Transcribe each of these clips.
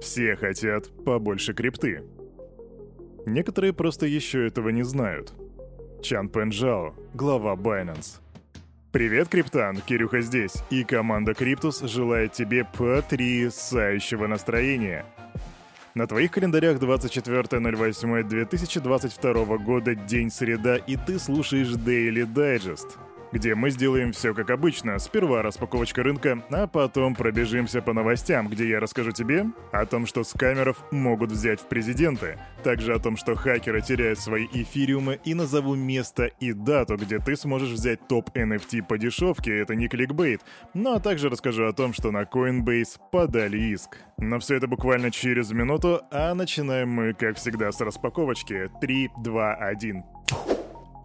Все хотят побольше крипты. Некоторые просто еще этого не знают. Чан Пенжао, глава Binance. Привет, Криптан, Кирюха здесь, и команда Криптус желает тебе потрясающего настроения. На твоих календарях 24.08.2022 года день среда, и ты слушаешь Daily Digest — где мы сделаем все как обычно. Сперва распаковочка рынка, а потом пробежимся по новостям, где я расскажу тебе о том, что скамеров могут взять в президенты, также о том, что хакеры теряют свои эфириумы и назову место и дату, где ты сможешь взять топ NFT по дешевке, это не кликбейт, ну а также расскажу о том, что на Coinbase подали иск. Но все это буквально через минуту, а начинаем мы, как всегда, с распаковочки. 3, 2, 1.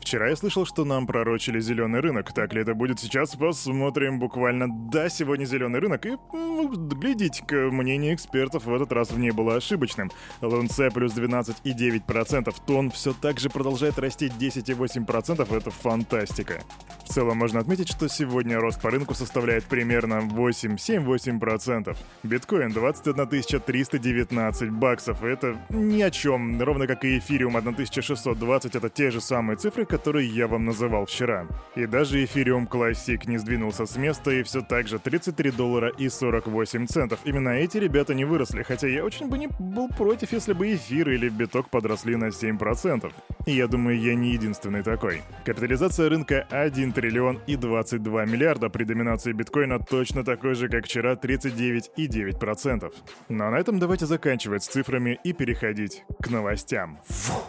Вчера я слышал, что нам пророчили зеленый рынок. Так ли это будет сейчас? Посмотрим буквально. Да, сегодня зеленый рынок. И глядите-ка, мнение экспертов в этот раз в ней было ошибочным. ЛНЦ плюс 12,9%. Тон все так же продолжает расти 10,8%. Это фантастика. В целом можно отметить, что сегодня рост по рынку составляет примерно 8-7-8%. Биткоин 21 319 баксов. Это ни о чем. Ровно как и эфириум 1620. Это те же самые цифры, который я вам называл вчера. И даже Ethereum Classic не сдвинулся с места и все так же 33 доллара и 48 центов. Именно эти ребята не выросли, хотя я очень бы не был против, если бы эфир или биток подросли на 7%. И я думаю, я не единственный такой. Капитализация рынка 1 триллион и 22 миллиарда при доминации биткоина точно такой же, как вчера 39,9%. Ну а на этом давайте заканчивать с цифрами и переходить к новостям. Фух.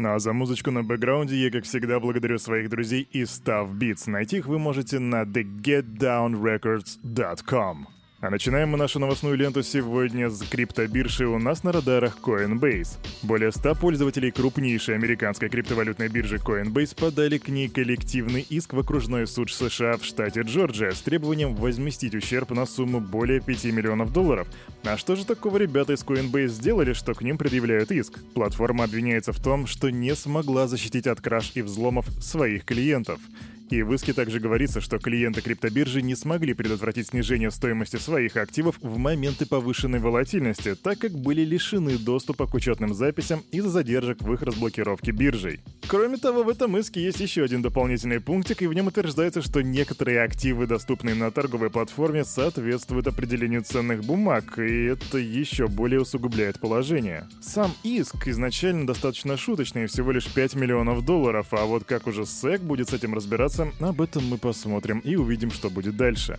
Ну а за музычку на бэкграунде я, как всегда, благодарю своих друзей из Stuff Beats. Найти их вы можете на thegetdownrecords.com. А начинаем мы нашу новостную ленту сегодня с криптобиржи у нас на радарах Coinbase. Более 100 пользователей крупнейшей американской криптовалютной биржи Coinbase подали к ней коллективный иск в окружной суд США в штате Джорджия с требованием возместить ущерб на сумму более 5 миллионов долларов. А что же такого ребята из Coinbase сделали, что к ним предъявляют иск? Платформа обвиняется в том, что не смогла защитить от краж и взломов своих клиентов. И в иске также говорится, что клиенты криптобиржи не смогли предотвратить снижение стоимости своих активов в моменты повышенной волатильности, так как были лишены доступа к учетным записям из-за задержек в их разблокировке биржей. Кроме того, в этом иске есть еще один дополнительный пунктик, и в нем утверждается, что некоторые активы, доступные на торговой платформе, соответствуют определению ценных бумаг, и это еще более усугубляет положение. Сам иск изначально достаточно шуточный, всего лишь 5 миллионов долларов, а вот как уже SEC будет с этим разбираться, кажется, об этом мы посмотрим и увидим, что будет дальше.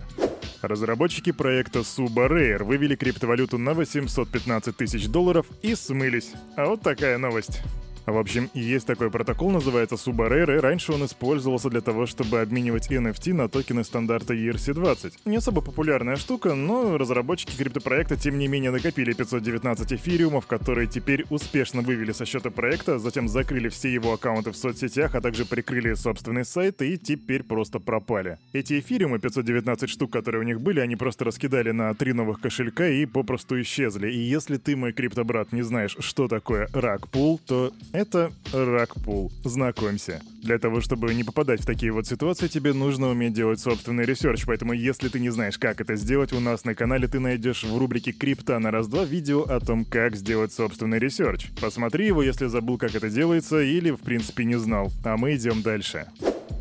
Разработчики проекта Suba вывели криптовалюту на 815 тысяч долларов и смылись. А вот такая новость. В общем, есть такой протокол, называется Subarare, раньше он использовался для того, чтобы обменивать NFT на токены стандарта ERC-20. Не особо популярная штука, но разработчики криптопроекта тем не менее накопили 519 эфириумов, которые теперь успешно вывели со счета проекта, затем закрыли все его аккаунты в соцсетях, а также прикрыли собственный сайт и теперь просто пропали. Эти эфириумы, 519 штук, которые у них были, они просто раскидали на три новых кошелька и попросту исчезли. И если ты, мой криптобрат, не знаешь, что такое rug pull, то это Rug pull. Знакомься. Для того, чтобы не попадать в такие вот ситуации, тебе нужно уметь делать собственный research, поэтому если ты не знаешь, как это сделать, у нас на канале ты найдешь в рубрике «Крипта на раз-два» видео о том, как сделать собственный research. Посмотри его, если забыл, как это делается, или в принципе не знал. А мы идем дальше.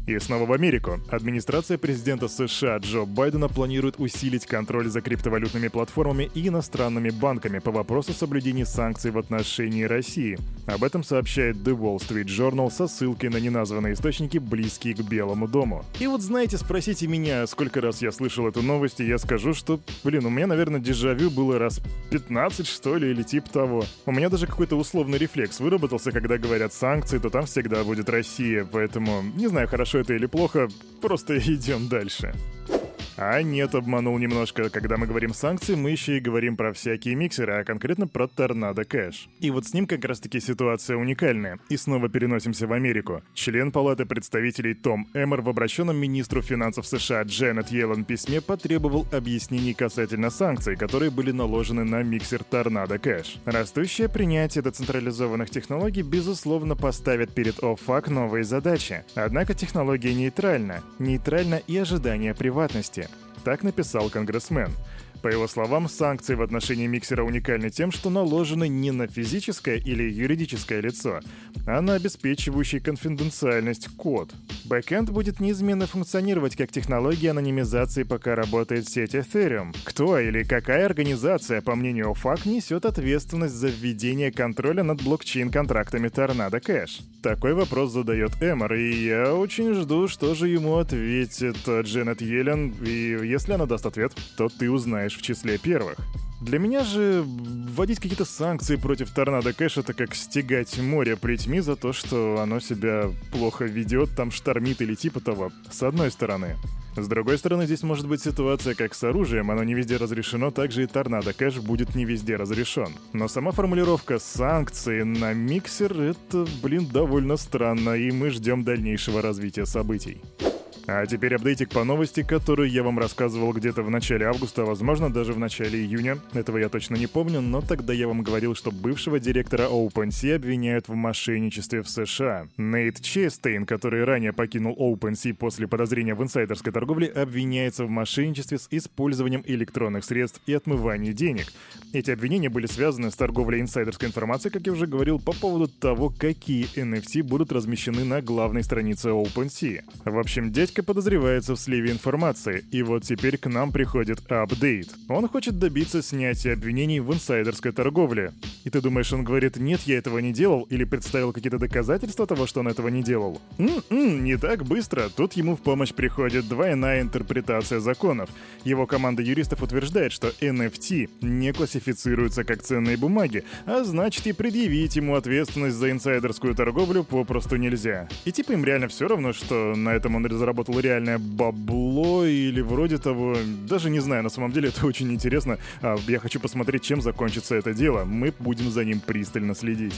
И снова в Америку. Администрация президента США Джо Байдена планирует усилить контроль за криптовалютными платформами и иностранными банками по вопросу соблюдения санкций в отношении России. Об этом сообщает The Wall Street Journal со ссылкой на неназванные источники, близкие к Белому дому. И вот знаете, спросите меня, сколько раз я слышал эту новость, и я скажу, что, блин, у меня, наверное, дежавю было раз 15, что ли, или типа того. У меня даже какой-то условный рефлекс выработался, когда говорят санкции, то там всегда будет Россия, поэтому не знаю, хорошо это или плохо, просто идем дальше. А нет, обманул немножко. Когда мы говорим санкции, мы еще и говорим про всякие миксеры, а конкретно про Торнадо Кэш. И вот с ним как раз-таки ситуация уникальная. И снова переносимся в Америку. Член Палаты представителей Том Эммер в обращенном министру финансов США Дженнет Йеллен письме потребовал объяснений касательно санкций, которые были наложены на миксер Торнадо Кэш. Растущее принятие децентрализованных технологий, безусловно, поставит перед ОФАК новые задачи. Однако технология нейтральна. Нейтральна и ожидание приватности. Так написал конгрессмен. По его словам, санкции в отношении миксера уникальны тем, что наложены не на физическое или юридическое лицо, а на обеспечивающий конфиденциальность код. Бэкэнд будет неизменно функционировать как технология анонимизации, пока работает сеть Ethereum. Кто или какая организация, по мнению ОФАК, несет ответственность за введение контроля над блокчейн-контрактами Tornado Cash? Такой вопрос задает Эмор, и я очень жду, что же ему ответит Дженнет Йеллен, и если она даст ответ, то ты узнаешь в числе первых. Для меня же вводить какие-то санкции против торнадо кэш это как стегать море плетьми за то, что оно себя плохо ведет, там штормит или типа того, с одной стороны. С другой стороны, здесь может быть ситуация как с оружием, оно не везде разрешено, также и торнадо кэш будет не везде разрешен. Но сама формулировка санкции на миксер — это, блин, довольно странно, и мы ждем дальнейшего развития событий. А теперь апдейтик по новости, которую я вам рассказывал где-то в начале августа, а возможно даже в начале июня. Этого я точно не помню, но тогда я вам говорил, что бывшего директора OpenSea обвиняют в мошенничестве в США. Нейт Честейн, который ранее покинул OpenSea после подозрения в инсайдерской торговле, обвиняется в мошенничестве с использованием электронных средств и отмывании денег. Эти обвинения были связаны с торговлей инсайдерской информацией, как я уже говорил, по поводу того, какие NFT будут размещены на главной странице OpenSea. В общем, дядька Дядька подозревается в сливе информации, и вот теперь к нам приходит апдейт. Он хочет добиться снятия обвинений в инсайдерской торговле. И ты думаешь, он говорит, нет, я этого не делал, или представил какие-то доказательства того, что он этого не делал? М-м, не так быстро. Тут ему в помощь приходит двойная интерпретация законов. Его команда юристов утверждает, что NFT не классифицируются как ценные бумаги, а значит и предъявить ему ответственность за инсайдерскую торговлю попросту нельзя. И типа им реально все равно, что на этом он заработал заработал реальное бабло или вроде того. Даже не знаю, на самом деле это очень интересно. А, я хочу посмотреть, чем закончится это дело. Мы будем за ним пристально следить.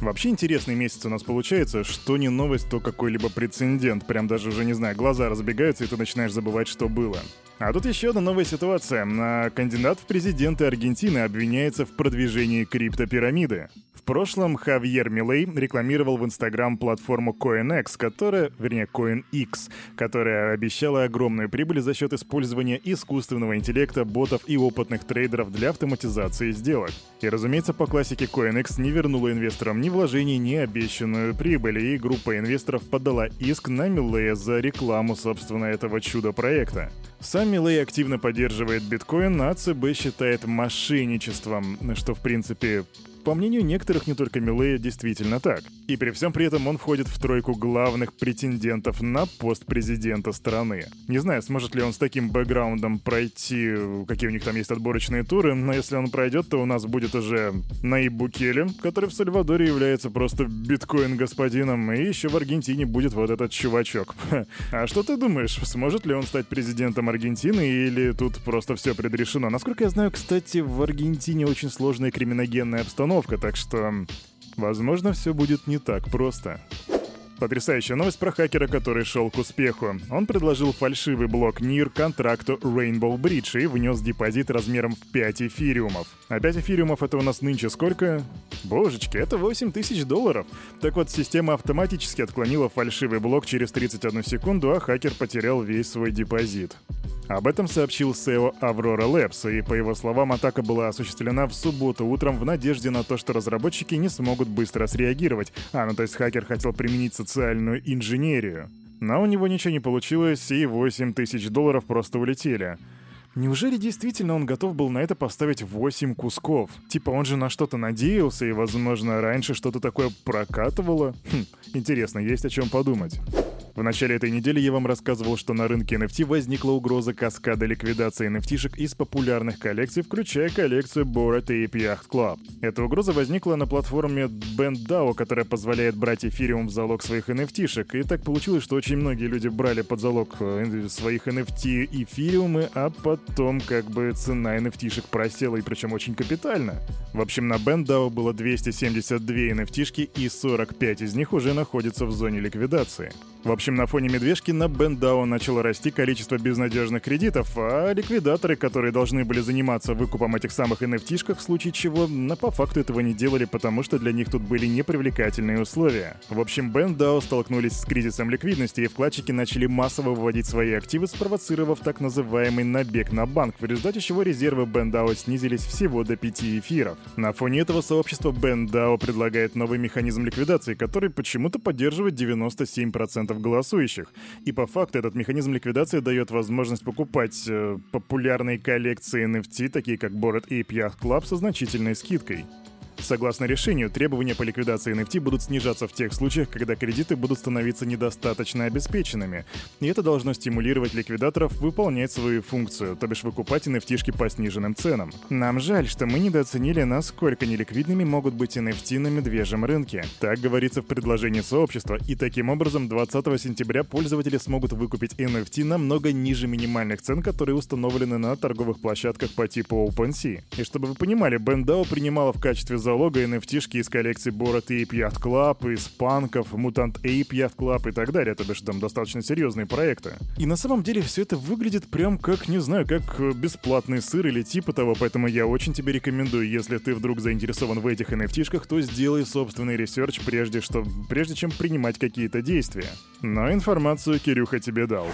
Вообще интересный месяц у нас получается. Что не новость, то какой-либо прецедент. Прям даже уже, не знаю, глаза разбегаются, и ты начинаешь забывать, что было. А тут еще одна новая ситуация. А, кандидат в президенты Аргентины обвиняется в продвижении криптопирамиды. Прошлом Хавьер Милей рекламировал в Инстаграм платформу CoinX, которая, вернее, CoinX, которая обещала огромную прибыль за счет использования искусственного интеллекта, ботов и опытных трейдеров для автоматизации сделок. И, разумеется, по классике CoinX не вернула инвесторам ни вложений, ни обещанную прибыль, и группа инвесторов подала иск на Милея за рекламу, собственно, этого чудо-проекта. Сам Милей активно поддерживает биткоин, а ЦБ считает мошенничеством, что, в принципе, по мнению некоторых, не только Милея, действительно так. И при всем при этом он входит в тройку главных претендентов на пост президента страны. Не знаю, сможет ли он с таким бэкграундом пройти, какие у них там есть отборочные туры, но если он пройдет, то у нас будет уже Наиб Букеле, который в Сальвадоре является просто биткоин-господином, и еще в Аргентине будет вот этот чувачок. А что ты думаешь, сможет ли он стать президентом Аргентины или тут просто все предрешено? Насколько я знаю, кстати, в Аргентине очень сложная криминогенная обстановка, установка, так что, возможно, все будет не так просто. Потрясающая новость про хакера, который шел к успеху. Он предложил фальшивый блок NIR контракту Rainbow Bridge и внес депозит размером в 5 эфириумов. А 5 эфириумов это у нас нынче сколько? Божечки, это 8 тысяч долларов. Так вот, система автоматически отклонила фальшивый блок через 31 секунду, а хакер потерял весь свой депозит. Об этом сообщил SEO Aurora Labs, и по его словам, атака была осуществлена в субботу утром в надежде на то, что разработчики не смогут быстро среагировать. А, ну то есть хакер хотел применить социальную инженерию. Но у него ничего не получилось, и 8 тысяч долларов просто улетели. Неужели действительно он готов был на это поставить 8 кусков? Типа он же на что-то надеялся, и, возможно, раньше что-то такое прокатывало? Хм, интересно, есть о чем подумать. В начале этой недели я вам рассказывал, что на рынке NFT возникла угроза каскада ликвидации NFT-шек из популярных коллекций, включая коллекцию Bored Ape Yacht Club. Эта угроза возникла на платформе BandDAO, которая позволяет брать эфириум в залог своих NFT-шек, и так получилось, что очень многие люди брали под залог э, своих NFT эфириумы, а потом как бы цена NFT-шек просела, и причем очень капитально. В общем, на BandDAO было 272 NFT-шки, и 45 из них уже находятся в зоне ликвидации. В общем, на фоне медвежки на Бендау начало расти количество безнадежных кредитов, а ликвидаторы, которые должны были заниматься выкупом этих самых NFT-шках, в случае чего, но по факту этого не делали, потому что для них тут были непривлекательные условия. В общем, Бендау столкнулись с кризисом ликвидности, и вкладчики начали массово выводить свои активы, спровоцировав так называемый набег на банк, в результате чего резервы Бендау снизились всего до 5 эфиров. На фоне этого сообщество Бендау предлагает новый механизм ликвидации, который почему-то поддерживает 97% голосующих. И по факту этот механизм ликвидации дает возможность покупать э, популярные коллекции NFT, такие как Bored Ape Yacht Club, со значительной скидкой. Согласно решению, требования по ликвидации NFT будут снижаться в тех случаях, когда кредиты будут становиться недостаточно обеспеченными. И это должно стимулировать ликвидаторов выполнять свою функцию, то бишь выкупать NFT по сниженным ценам. Нам жаль, что мы недооценили, насколько неликвидными могут быть NFT на медвежьем рынке. Так говорится в предложении сообщества, и таким образом 20 сентября пользователи смогут выкупить NFT намного ниже минимальных цен, которые установлены на торговых площадках по типу OpenSea. И чтобы вы понимали, Bendao принимала в качестве залога NFT-шки из коллекции Borat Ape Yacht Club, из панков, Mutant Ape Yacht Club и так далее, то бишь там достаточно серьезные проекты. И на самом деле все это выглядит прям как, не знаю, как бесплатный сыр или типа того, поэтому я очень тебе рекомендую, если ты вдруг заинтересован в этих NFT-шках, то сделай собственный research прежде, что, прежде чем принимать какие-то действия. Но информацию Кирюха тебе дал.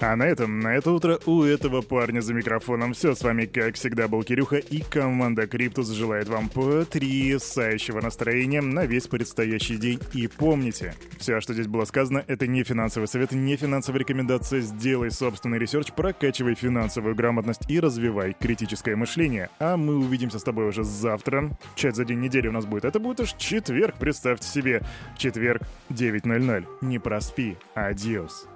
А на этом, на это утро у этого парня за микрофоном все. С вами, как всегда, был Кирюха, и команда Криптус желает вам потрясающего настроения на весь предстоящий день. И помните, все, что здесь было сказано, это не финансовый совет, не финансовая рекомендация. Сделай собственный research, прокачивай финансовую грамотность и развивай критическое мышление. А мы увидимся с тобой уже завтра. Чат за день недели у нас будет. Это будет уж четверг, представьте себе. Четверг, 9.00. Не проспи. Адиос.